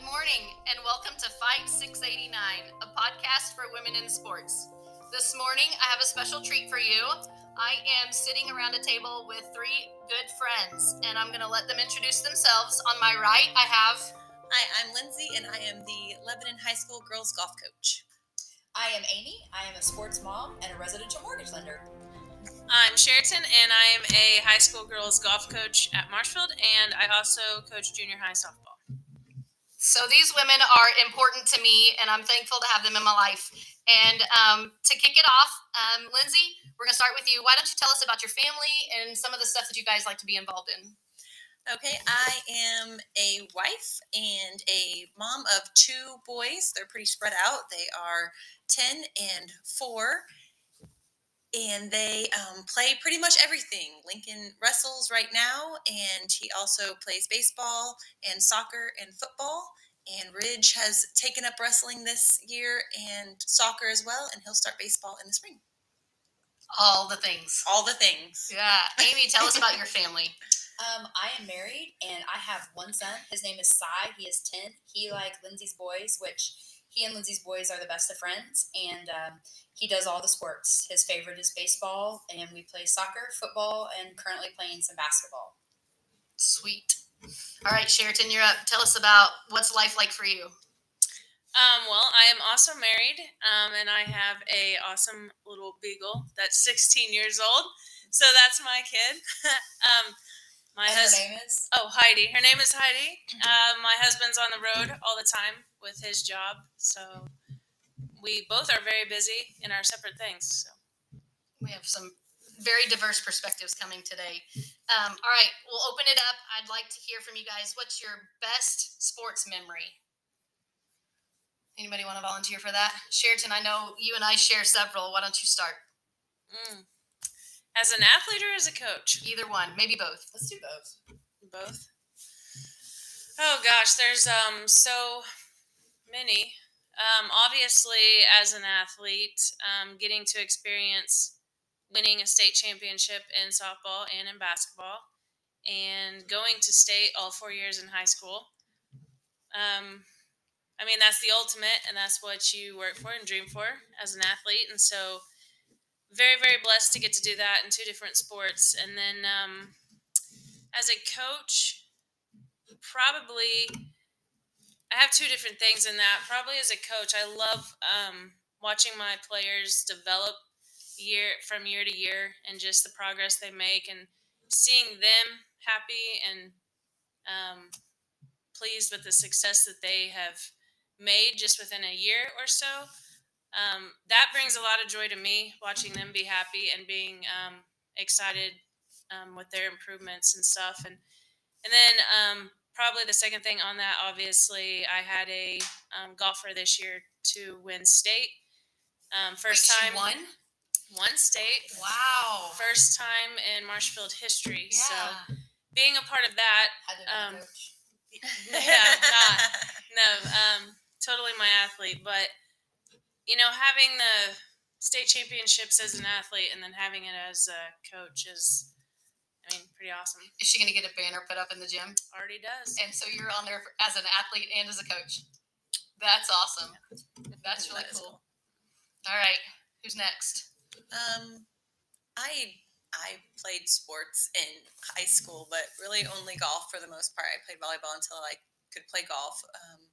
Good morning, and welcome to Fight 689, a podcast for women in sports. This morning, I have a special treat for you. I am sitting around a table with three good friends, and I'm going to let them introduce themselves. On my right, I have. Hi, I'm Lindsay, and I am the Lebanon High School girls golf coach. I am Amy. I am a sports mom and a residential mortgage lender. I'm Cheratin, and I am a high school girls golf coach at Marshfield, and I also coach junior high softball. So these women are important to me, and I'm thankful to have them in my life. And um, to kick it off, um, Lindsay, we're going to start with you. Why don't you tell us about your family and some of the stuff that you guys like to be involved in? Okay, I am a wife and a mom of two boys. They're pretty spread out. They are 10 and 4 and they um, play pretty much everything. Lincoln wrestles right now, and he also plays baseball and soccer and football. And Ridge has taken up wrestling this year and soccer as well, and he'll start baseball in the spring. All the things. All the things. Yeah. Amy, tell us about your family. Um, I am married and I have one son. His name is Cy. He is 10. He, like Lindsay's boys, which he and Lindsay's boys are the best of friends. And um, he does all the sports. His favorite is baseball, and we play soccer, football, and currently playing some basketball. Sweet. All right, Cheratin, you're up. Tell us about what's life like for you. Um, well, I am also married, um, and I have a awesome little beagle that's 16 years old. So that's my kid. um, my and hus- her name is? Oh, Heidi. Her name is Heidi. Uh, my husband's on the road all the time with his job, so we both are very busy in our separate things. So. We have some very diverse perspectives coming today. Um, all right, we'll open it up. I'd like to hear from you guys. What's your best sports memory? Anybody want to volunteer for that? Cheratin, I know you and I share several. Why don't you start? Mm. As an athlete or as a coach? Either one, maybe both. Let's do both. Both. Oh gosh, there's um so many. Um, obviously, as an athlete, um, getting to experience winning a state championship in softball and in basketball, and going to state all four years in high school. Um, I mean, that's the ultimate, and that's what you work for and dream for as an athlete. And so, very, very blessed to get to do that in two different sports. And then, um, as a coach, probably I have two different things in that. Probably as a coach, I love um, watching my players develop year from year to year and just the progress they make and seeing them happy and um, pleased with the success that they have made just within a year or so. Um, that brings a lot of joy to me watching them be happy and being um, excited um, with their improvements and stuff. And and then um, probably the second thing on that, obviously, I had a um, golfer this year to win state. Um, first Wait, time won. one state. Wow. First time in Marshfield history. Yeah. So being a part of that, Had to be Um, yeah, not no, um, totally my athlete. But you know, having the state championships as an athlete and then having it as a coach is, I mean, pretty awesome. Is she going to get a banner put up in the gym? Already does. And so you're on there as an athlete and as a coach. That's awesome. That's really That is cool. All right, who's next? Um, I I played sports in high school, but really only golf for the most part. I played volleyball until I could play golf. Um,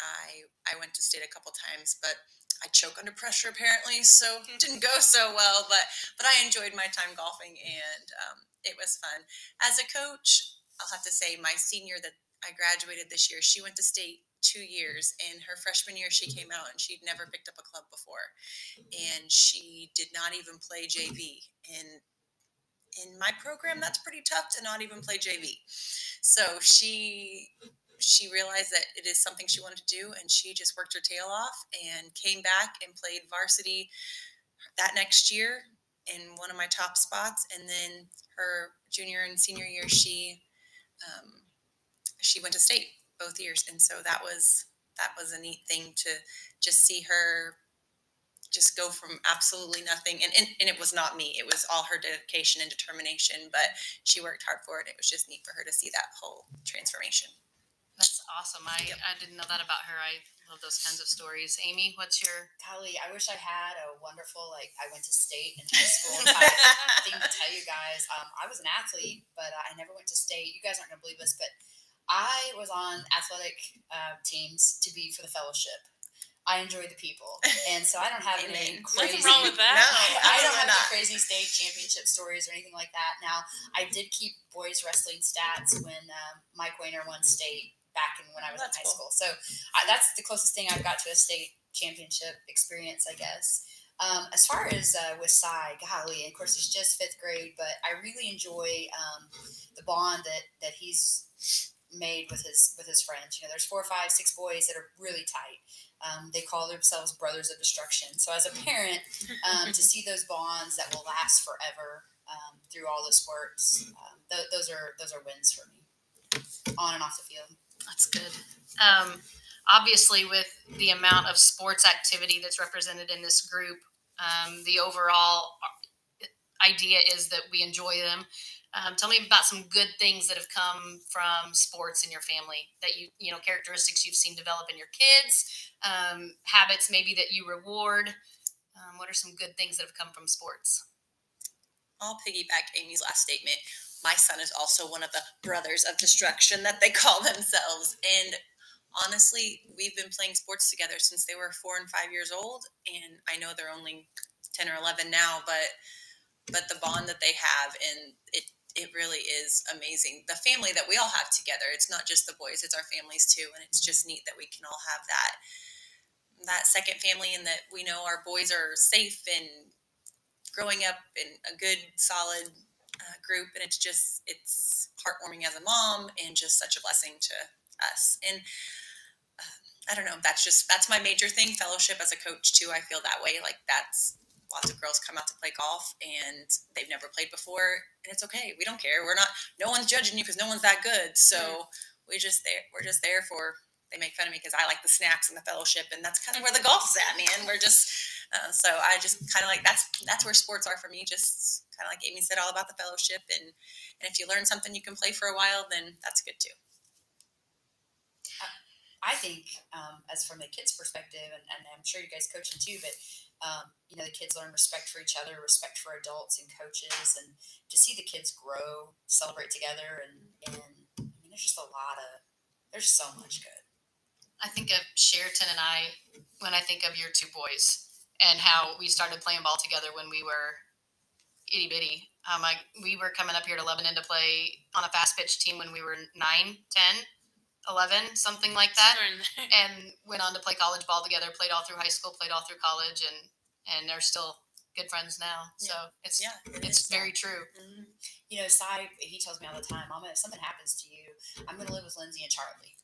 I I went to state a couple times, but I choke under pressure apparently, so it didn't go so well. But but I enjoyed my time golfing, and um, it was fun. As a coach, I'll have to say my senior that I graduated this year, she went to state two years. In her freshman year, she came out and she'd never picked up a club before, and she did not even play JV. And in my program, that's pretty tough to not even play JV. So she she realized that it is something she wanted to do, and she just worked her tail off and came back and played varsity that next year in one of my top spots. And then her junior and senior year, she um, she went to state both years, and so that was that was a neat thing to just see her just go from absolutely nothing and, and, and it was not me it was all her dedication and determination but she worked hard for it it was just neat for her to see that whole transformation awesome. I, Yep. I didn't know that about her. I love those kinds of stories. Amy, what's your Golly, I wish I had a wonderful like I went to state in high school thing to tell you guys. Um, I was an athlete, but I never went to state. You guys aren't gonna believe this, but I was on athletic uh, teams to be for the fellowship. I enjoy the people, and so I don't have any crazy. Nothing wrong with that. No, I, I don't have not. any crazy state championship stories or anything like that. Now, I did keep boys wrestling stats when um, Mike Weiner won state back in when I was That's in high cool. school. So I, that's the closest thing I've got to a state championship experience, I guess. Um, as far as uh, with Cy, golly, of course he's just fifth grade, but I really enjoy um, the bond that that he's made with his with his friends. You know, there's four, five, six boys that are really tight. Um, they call themselves brothers of destruction. So as a parent, um, to see those bonds that will last forever um, through all the sports, um, th- those are those are wins for me, on and off the field. That's good. Um, obviously, with the amount of sports activity that's represented in this group, um, the overall idea is that we enjoy them. Um, tell me about some good things that have come from sports in your family that you, you know, characteristics you've seen develop in your kids, um, habits maybe that you reward. Um, what are some good things that have come from sports? I'll piggyback Amy's last statement. My son is also one of the brothers of destruction that they call themselves. And honestly, we've been playing sports together since they were four and five years old. And I know they're only 10 or 11 now, but but the bond that they have and it it really is amazing. The family that we all have together. It's not just the boys, it's our families too. And it's just neat that we can all have that that second family and that we know our boys are safe and growing up in a good solid uh, group and it's just it's heartwarming as a mom and just such a blessing to us. And uh, i don't know that's just that's my major thing fellowship as a coach too i feel that way like that's lots of girls come out to play golf and they've never played before and it's okay we don't care we're not no one's judging you because no one's that good so we just there we're just there for they make fun of me because I like the snacks and the fellowship, and that's kind of where the golf's at, man. We're just uh, so I just kind of like that's that's where sports are for me. Just kind of like Amy said, all about the fellowship, and and if you learn something you can play for a while, then that's good too. I think, um, as from the kids' perspective, and, and I'm sure you guys coach them too, but um, you know the kids learn respect for each other, respect for adults and coaches, and to see the kids grow, celebrate together, and and I mean, there's just a lot of there's so much good. I think of Cheratin and I when I think of your two boys and how we started playing ball together when we were itty bitty. Um, I, we were coming up here to Lebanon to play on a fast pitch team when we were 9, 10, 11, something like that. Somewhere in there. And went on to play college ball together, played all through high school, played all through college, and and they're still good friends now. So it's Yeah, it it's very true. You know, Cy, he tells me all the time, Mama, if something happens to you, I'm going to live with Lindsay and Charlie.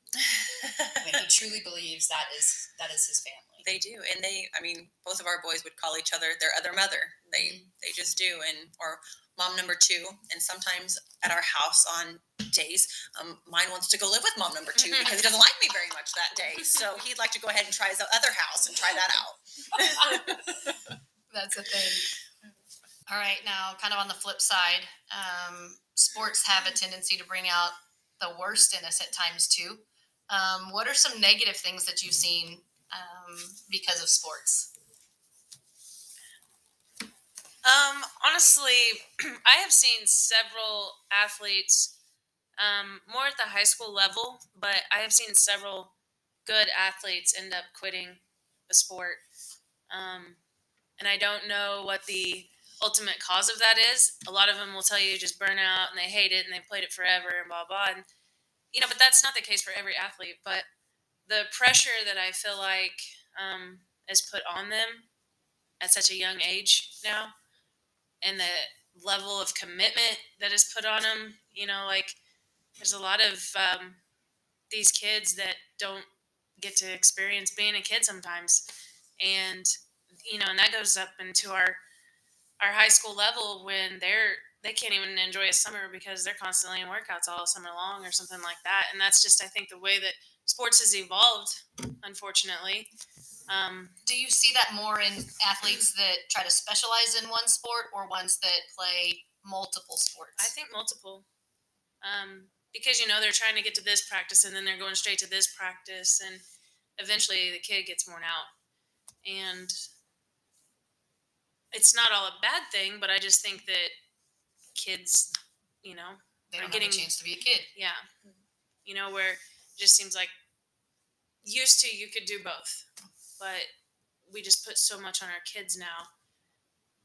I mean, he truly believes that is that is his family. they do, and they. I mean, both of our boys would call each other their other mother. They they just do, and or mom number two. And sometimes at our house on days, um, mine wants to go live with mom number two because he doesn't like me very much that day. So he'd like to go ahead and try his other house and try that out. That's a thing. All right, now, kind of on the flip side, um, sports have a tendency to bring out the worst in us at times too. Um, what are some negative things that you've seen um, because of sports? Um, honestly, I have seen several athletes, um, more at the high school level, but I have seen several good athletes end up quitting the sport. Um, and I don't know what the ultimate cause of that is. A lot of them will tell you just burn out and they hate it and they played it forever and blah blah. And you know, but that's not the case for every athlete. But the pressure that I feel like um, is put on them at such a young age now and the level of commitment that is put on them you know like there's a lot of um, these kids that don't get to experience being a kid sometimes and you know and that goes up into our our high school level when they're they can't even enjoy a summer because they're constantly in workouts all summer long or something like that and that's just i think the way that sports has evolved unfortunately um, Do you see that more in athletes that try to specialize in one sport or ones that play multiple sports? I think multiple. Um, because you know they're trying to get to this practice and then they're going straight to this practice and eventually the kid gets worn out and it's not all a bad thing but i just think that kids you know They don't getting- have a chance to be a kid. yeah you know where it just seems like used to you could do both but we just put so much on our kids now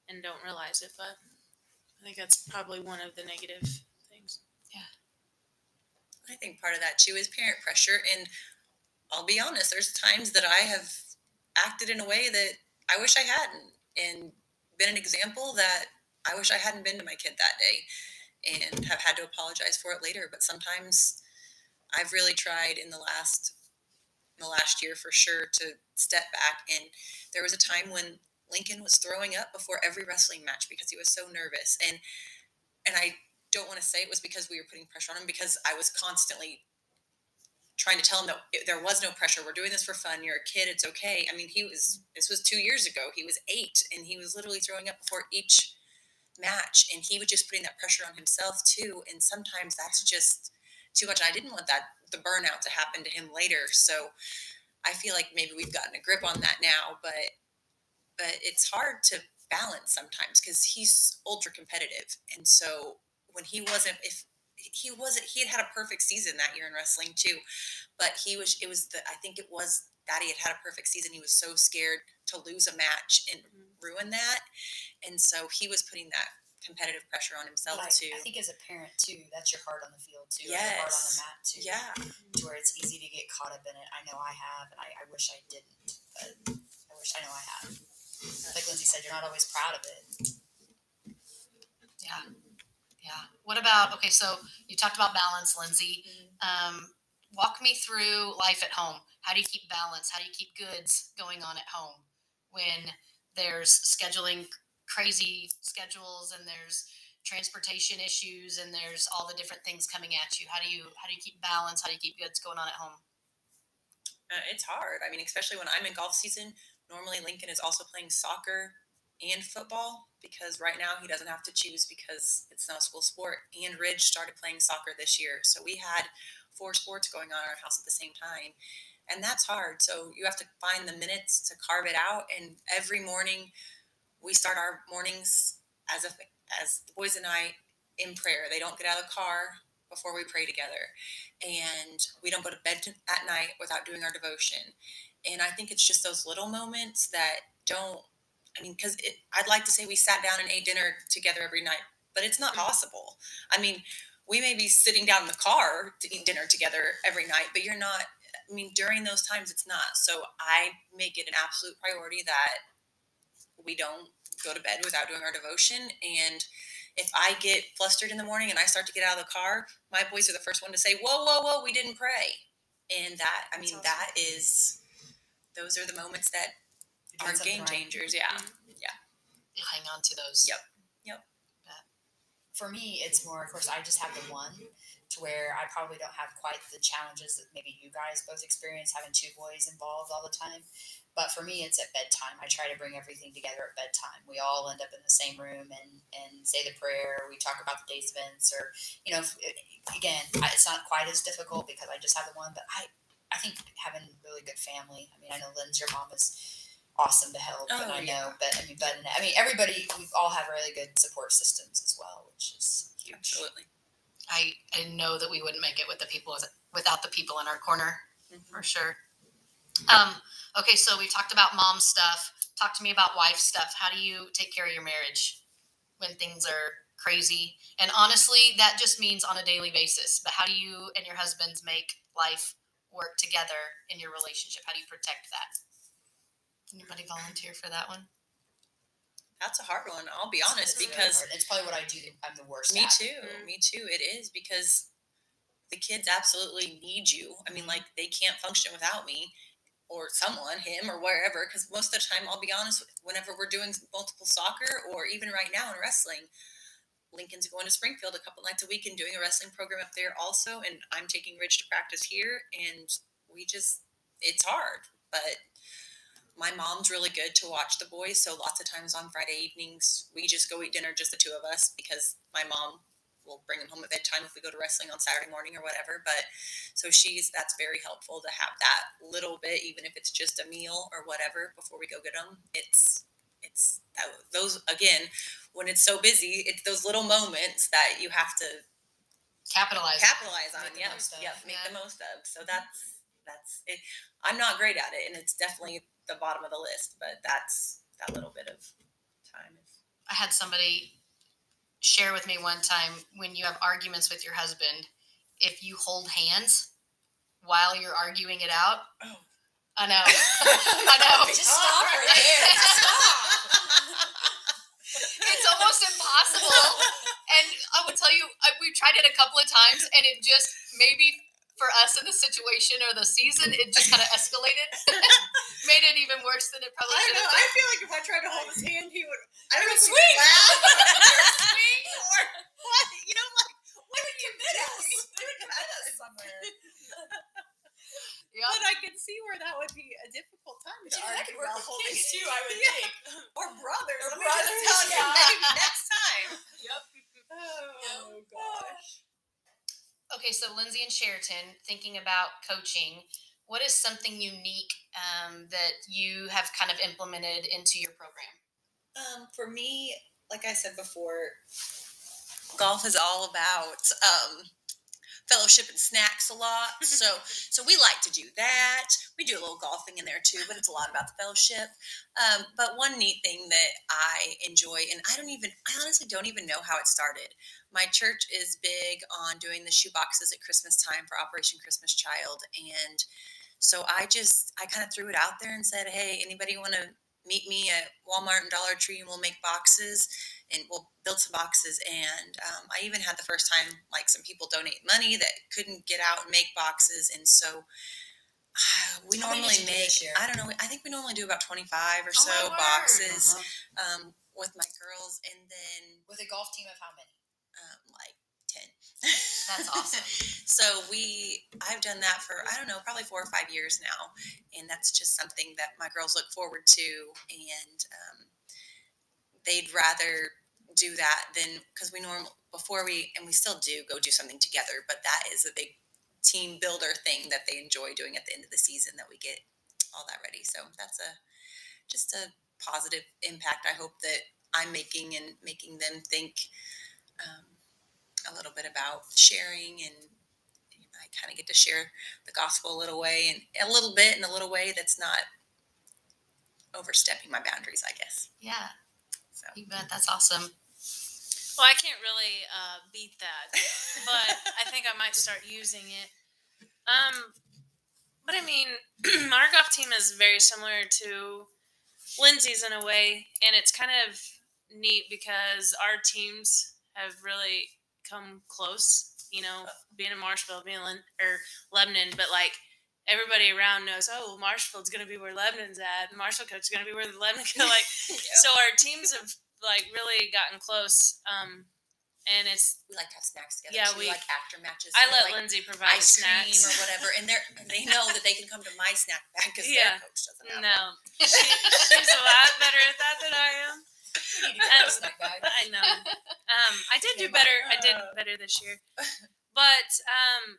and don't realize it but i think that's probably one of the negative things Yeah. I think part of that too is parent pressure. And I'll be honest, there's times that I have acted in a way that I wish I hadn't and been an example that I wish I hadn't been to my kid that day and have had to apologize for it later. But sometimes I've really tried in the last in the last year for sure to step back and there was a time when Lincoln was throwing up before every wrestling match because he was so nervous and and I don't want to say it was because we were putting pressure on him because I was constantly trying to tell him that there was no pressure. We're doing this for fun. You're a kid. It's okay. I mean, he was, this was two years ago. He was eight and he was literally throwing up before each match and he was just putting that pressure on himself too. And sometimes that's just too much. I didn't want that, the burnout to happen to him later. So I feel like maybe we've gotten a grip on that now, but, but it's hard to balance sometimes because he's ultra competitive. And so when he wasn't if he wasn't he had had a perfect season that year in wrestling too but he was it was the i think it was that he had had a perfect season he was so scared to lose a match and mm-hmm. ruin that and so he was putting that competitive pressure on himself But I, too I think as a parent too, that's your heart on the field too. or your heart on the mat too. yeah To where it's easy to get caught up in it. I know I have, and I, I wish I didn't, but I wish I know I have. Like Lindsay said, you're not always proud of it. Yeah. Yeah. What about okay, so you talked about balance, Lindsay. Um, walk me through life at home. How do you keep balance? How do you keep goods going on at home when there's scheduling crazy schedules and there's transportation issues and there's all the different things coming at you? How do you how do you keep balance? How do you keep goods going on at home? Uh, it's hard. I mean, especially when I'm in golf season. Normally, Lincoln is also playing soccer and football because right now he doesn't have to choose because it's not a school sport. And Ridge started playing soccer this year, so we had four sports going on in our house at the same time, and that's hard. So you have to find the minutes to carve it out. And every morning, we start our mornings as a as the boys and I in prayer. They don't get out of the car before we pray together and we don't go to bed to, at night without doing our devotion. And I think it's just those little moments that don't. I mean, because I'd like to say we sat down and ate dinner together every night, but it's not mm-hmm. possible. I mean, we may be sitting down in the car to eat dinner together every night, but you're not. I mean, during those times, it's not. So I make it an absolute priority that we don't go to bed without doing our devotion. And if I get flustered in the morning and I start to get out of the car, my boys are the first one to say, "Whoa, whoa, whoa! We didn't pray." And that, I mean, awesome. that is, those are the moments that are game right. changers. Mm-hmm. Yeah. You hang on to those. Yep. Yep. for me, it's more, of course, I just have the one to where I probably don't have quite the challenges that maybe you guys both experience having two boys involved all the time. But for me, it's at bedtime. I try to bring everything together at bedtime. We all end up in the same room and, and say the prayer. We talk about the day's events, or you know, if, eh, again, it's not quite as difficult because I just have the one. But I, I think having really good family. I mean, I know Lynn's your mom is awesome to help, and Oh, I yeah. know, but I mean, but I mean, everybody. We all have really good support systems as well, which is huge. Absolutely. I, I know that we wouldn't make it with the people without the people in our corner. for mm-hmm. sure. Um, okay, so we talked about mom stuff. Talk to me about wife stuff. How do you take care of your marriage when things are crazy? And honestly, that just means on a daily basis. But how do you and your husbands make life work together in your relationship? How do you protect that? Anybody volunteer for that one? That's a hard one. I'll be honest It's because hard. it's probably what I do. I'm the worst. Me at. too. Mhm. Me too. It is because the kids absolutely need you. I mean, like they can't function without me or someone, him or wherever. Because most of the time, I'll be honest, whenever we're doing multiple soccer or even right now in wrestling, Lincoln's going to Springfield a couple nights a week and doing a wrestling program up there also. And I'm taking Ridge to practice here. And we just, it's hard. But my mom's really good to watch the boys. So lots of times on Friday evenings, we just go eat dinner, just the two of us, because my mom we'll bring them home at bedtime if we go to wrestling on Saturday morning or whatever. But so she's that's very helpful to have that little bit, even if it's just a meal or whatever before we go get them. It's it's that, those again when it's so busy, it's those little moments that you have to Capitalize. capitalize on. Make the Yep, most of. yep, make the most of. So mm-hmm. that's that's it. I'm not great at it, and it's definitely the bottom of the list. But that's that little bit of time. I had somebody share with me one time when you have arguments with your husband, if you hold hands while you're arguing it out. Oh. I know. I know. Just stop right there. Just stop. it's almost impossible. And I would tell you, I, we tried it a couple of times, and it just maybe for us in the situation or the season, it just kind of escalated, made it even worse than it probably I should have. I feel like if I tried to hold his hand, he would. I don't know if he Swing. would laugh or swing or what. You know, like what are you Commit us. They would commit us somewhere. Yep. But I can see where that would be a difficult time to Gee, that argue could work about with holding too, I would Yeah. think. or brothers. Or brothers, tell you, maybe next time. Yep. Oh gosh. Okay, so Lindsay and Cheratin, thinking about coaching, what is something unique um, that you have kind of implemented into your program? Um, for me, like I said before, golf is all about um, fellowship and snacks a lot. So, so we like to do that. We do a little golfing in there too, but it's a lot about the fellowship. Um, but one neat thing that I enjoy, and I don't even, I honestly don't even know how it started. My church is big on doing the shoe boxes at Christmas time for Operation Christmas Child, and so I just, I kind of threw it out there and said, "Hey, anybody want to meet me at Walmart and Dollar Tree and we'll make boxes and we'll build some boxes. And um, I even had the first time like some people donate money that couldn't get out and make boxes. And so we How normally make. I don't know, I think we normally do about 25 or Oh, so boxes Uh-huh. um, with my girls. And then With a golf team of how many? Like 10. That's awesome. so we, I've done that for, I don't know, probably four or five years now. And that's just something that my girls look forward to. And um, they'd rather do that than, because we normal, before we, and we still do go do something together, but that is a big team builder thing that they enjoy doing at the end of the season that we get all that ready. So that's a, just a positive impact I hope that I'm making and making them think um, a little bit about sharing and I kind of get to share the gospel a little way and a little bit in a little way that's not overstepping my boundaries, I guess. Yeah, So you bet. That's awesome. Well, I can't really uh, beat that, but I think I might start using it. Um, but I mean, our golf team is very similar to Lindsay's in a way, and it's kind of neat because our teams have really come close. You know, being in Marshfield, being in or Lebanon, but like everybody around knows, oh, Marshfield's going to be where Lebanon's at, and Marshall coach is going to be where the Lebanon. like, so our teams have like really gotten close. Um, and it's we like to have snacks together. Yeah, too, we- like after matches. I let like Lindsay provide ice snacks. or whatever, and they they know that they can come to my snack bag because Yeah. their coach doesn't have. No, she, she's a lot better at that than I am. We need to get Um, a. I know. Um, I did do better. I did better this year. But um,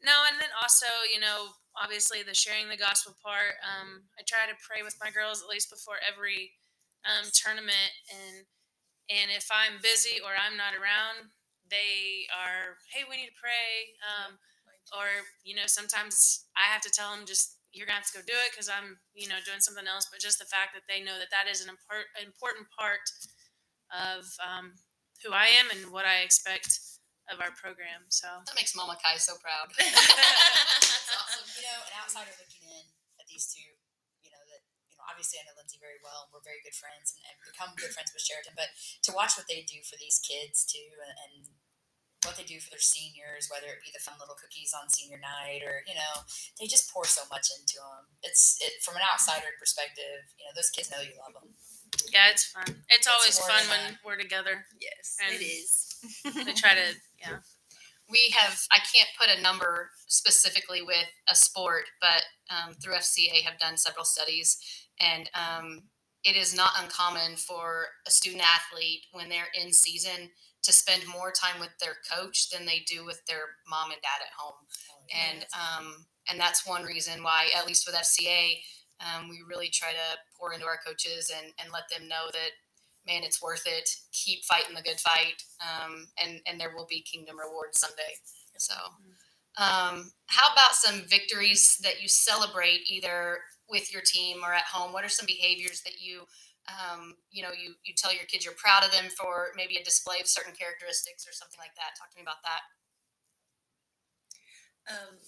no, and then also, you know, obviously the sharing the gospel part. Um, I try to pray with my girls at least before every um, tournament, and and if I'm busy or I'm not around, they are, hey, we need to pray. Um, or you know, sometimes I have to tell them just you're gonna have to go do it because I'm, you know, doing something else. But just the fact that they know that that is an impor- important part of um, who I am and what I expect of our program. So That makes Mama Kai so proud. That's awesome. You know, an outsider looking in at these two, you know, that, you know, obviously I know Lindsay very well and we're very good friends and, and become good friends with Cheratin, but to watch what they do for these kids too and, and what they do for their seniors, whether it be the fun little cookies on senior night or, you know, they just pour so much into them. It's it, from an outsider perspective, you know, those kids know you love them. yeah, it's fun. It's always fun than when we're together. Yes, And- it is. We try to, yeah. we have i can't put a number specifically with a sport but um, through fca have done several studies and um, it is not uncommon for a student athlete when they're in season to spend more time with their coach than they do with their mom and dad at home. And um, and that's one reason why at least with fca um, we really try to pour into our coaches and, and let them know that man it's worth it. Keep fighting the good fight um, and and there will be kingdom rewards someday. So um, how about some victories that you celebrate either with your team or at home what are some behaviors that you um, you know you you tell your kids you're proud of them for maybe a display of certain characteristics or something like that talk to me about that Um,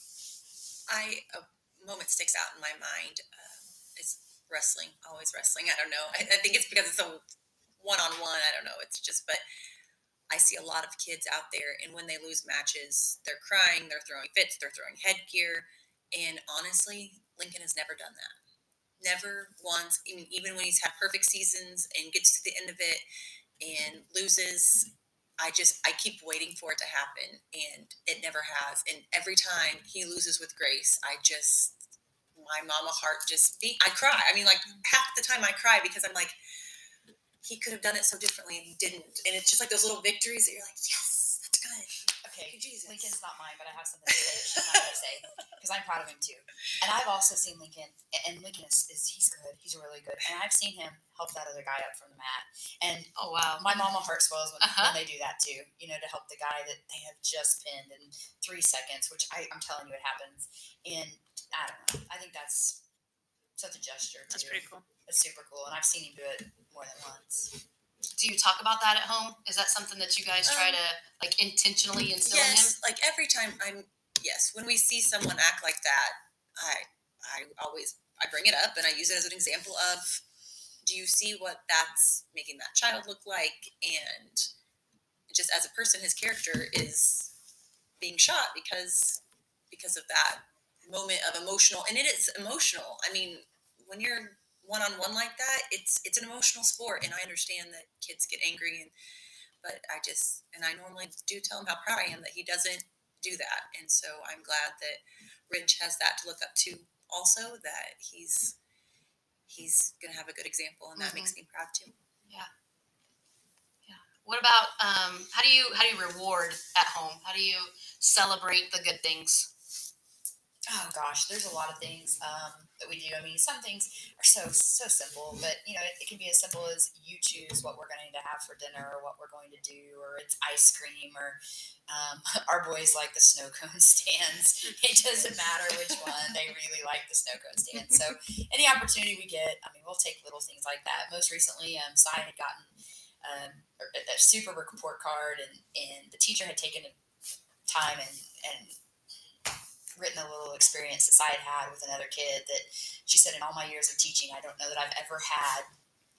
I a moment sticks out in my mind. Um, it's wrestling, always wrestling. I don't know. I, I think it's because it's a one on one. I don't know. It's just, but I see a lot of kids out there, and when they lose matches, they're crying, they're throwing fits, they're throwing headgear, and honestly, Lincoln has never done that. Never once. I mean, even when he's had perfect seasons and gets to the end of it and loses, I just I keep waiting for it to happen, and it never has. And every time he loses with Grace, I just my mama heart just beat. I cry. I mean, like half the time I cry because I'm like, he could have done it so differently and he didn't. And it's just like those little victories that you're like, yes, that's good. Okay, Jesus. Lincoln's not mine, but I have something to say. She's not going to say because I'm proud of him too. And I've also seen Lincoln, and Lincoln is, is he's good. He's really good. And I've seen him help that other guy up from the mat. And oh wow my mama heart swells when, Uh-huh. when they do that too. You know, to help the guy that they have just pinned in three seconds, which I, I'm telling you, it happens. And I don't know. I think that's such a gesture. That's pretty cool. It's super cool, and I've seen him do it more than once. Do you talk about that at home? Is that something that you guys try Um, to like intentionally instill in him? Yes, like every time I'm yes, when we see someone act like that, I I always I bring it up and I use it as an example of do you see what that's making that child look like? And just as a person his character is being shot because because of that moment of emotional and it is emotional. I mean, when you're one on one like that, it's it's an emotional sport and I understand that kids get angry and but I just and I normally do tell him how proud I am that he doesn't do that, and so I'm glad that Ridge has that to look up to. Also, that he's he's gonna have a good example, and that makes me proud too. Yeah, yeah. What about um, how do you how do you reward at home how do you celebrate the good things Oh gosh, there's a lot of things um, that we do. I mean, some things are so so simple, but you know, it, it can be as simple as you choose what we're going to have for dinner, or what we're going to do, or it's ice cream, or um, our boys like the snow cone stands. It doesn't matter which one; they really like the snow cone stands. So, any opportunity we get, I mean, we'll take little things like that. Most recently, um, Cy had gotten um, a, a super report card, and and the teacher had taken time and and written a little experience that I had had with another kid that she said in all my years of teaching, I don't know that I've ever had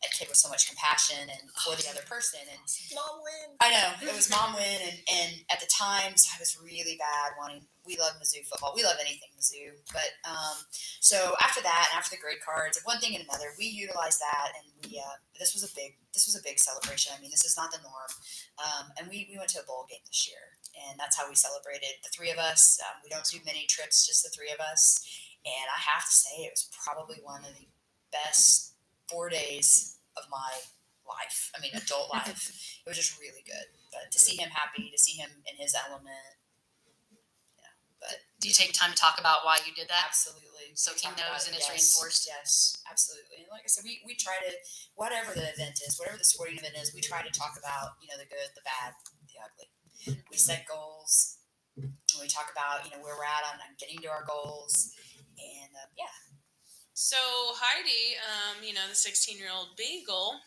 a kid with so much compassion and for the other person. And Mom win. I know it was mom win, and, and at the times I was really bad wanting. We love Mizzou football. We love anything Mizzou, but um, so after that, and after the grade cards, one thing and another, we utilized that, and we uh, this was a big this was a big celebration. I mean, this is not the norm, um, and we we went to a bowl game this year, and that's how we celebrated the three of us. Um, we don't do many trips, just the three of us, and I have to say it was probably one of the best four days of my life. I mean, adult life. It was just really good. But to see him happy, to see him in his element, know, but do you take time to talk about why you did that absolutely. So he knows and it's yes, reinforced. Yes, absolutely. And like I said, we, we try to, whatever the event is, whatever the sporting event is, we try to talk about, you know, the good, the bad, the ugly. We set goals. And we talk about, you know, where we're at on, on getting to our goals. And uh, yeah, So Heidi, um, you know, the 16 year old beagle.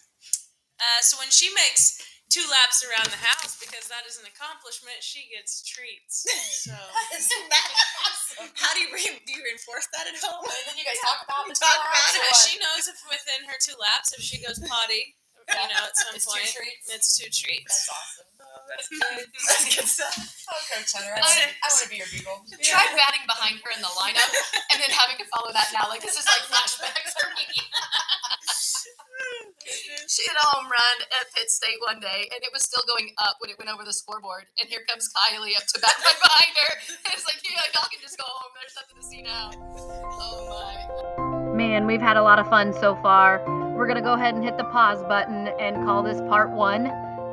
Uh, so when she makes two laps around the house, because that is an accomplishment, she gets treats. So How do you re- do you reinforce that at home? And then you guys talk about We the talk about it. or she knows if within her two laps, if she goes potty, you know, at some It's two point, treats. it's two treats. That's awesome. That's good. That's good stuff. Oh, Coach Hunter, I, I- wanna- I want to be your beagle. try batting behind her in the lineup and then having to follow that now like this is like flashbacks for me she had a home run at Pitt State one day, and it was still going up when it went over the scoreboard. And here comes Kylie up to bat right behind her. And it's like, yeah, y'all can just go home. There's nothing to see now. Oh my. Man, we've had a lot of fun so far. We're going to go ahead and hit the pause button and call this part one.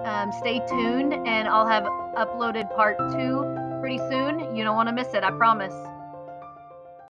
Um, stay tuned, and I'll have uploaded part two pretty soon. You don't want to miss it, I promise.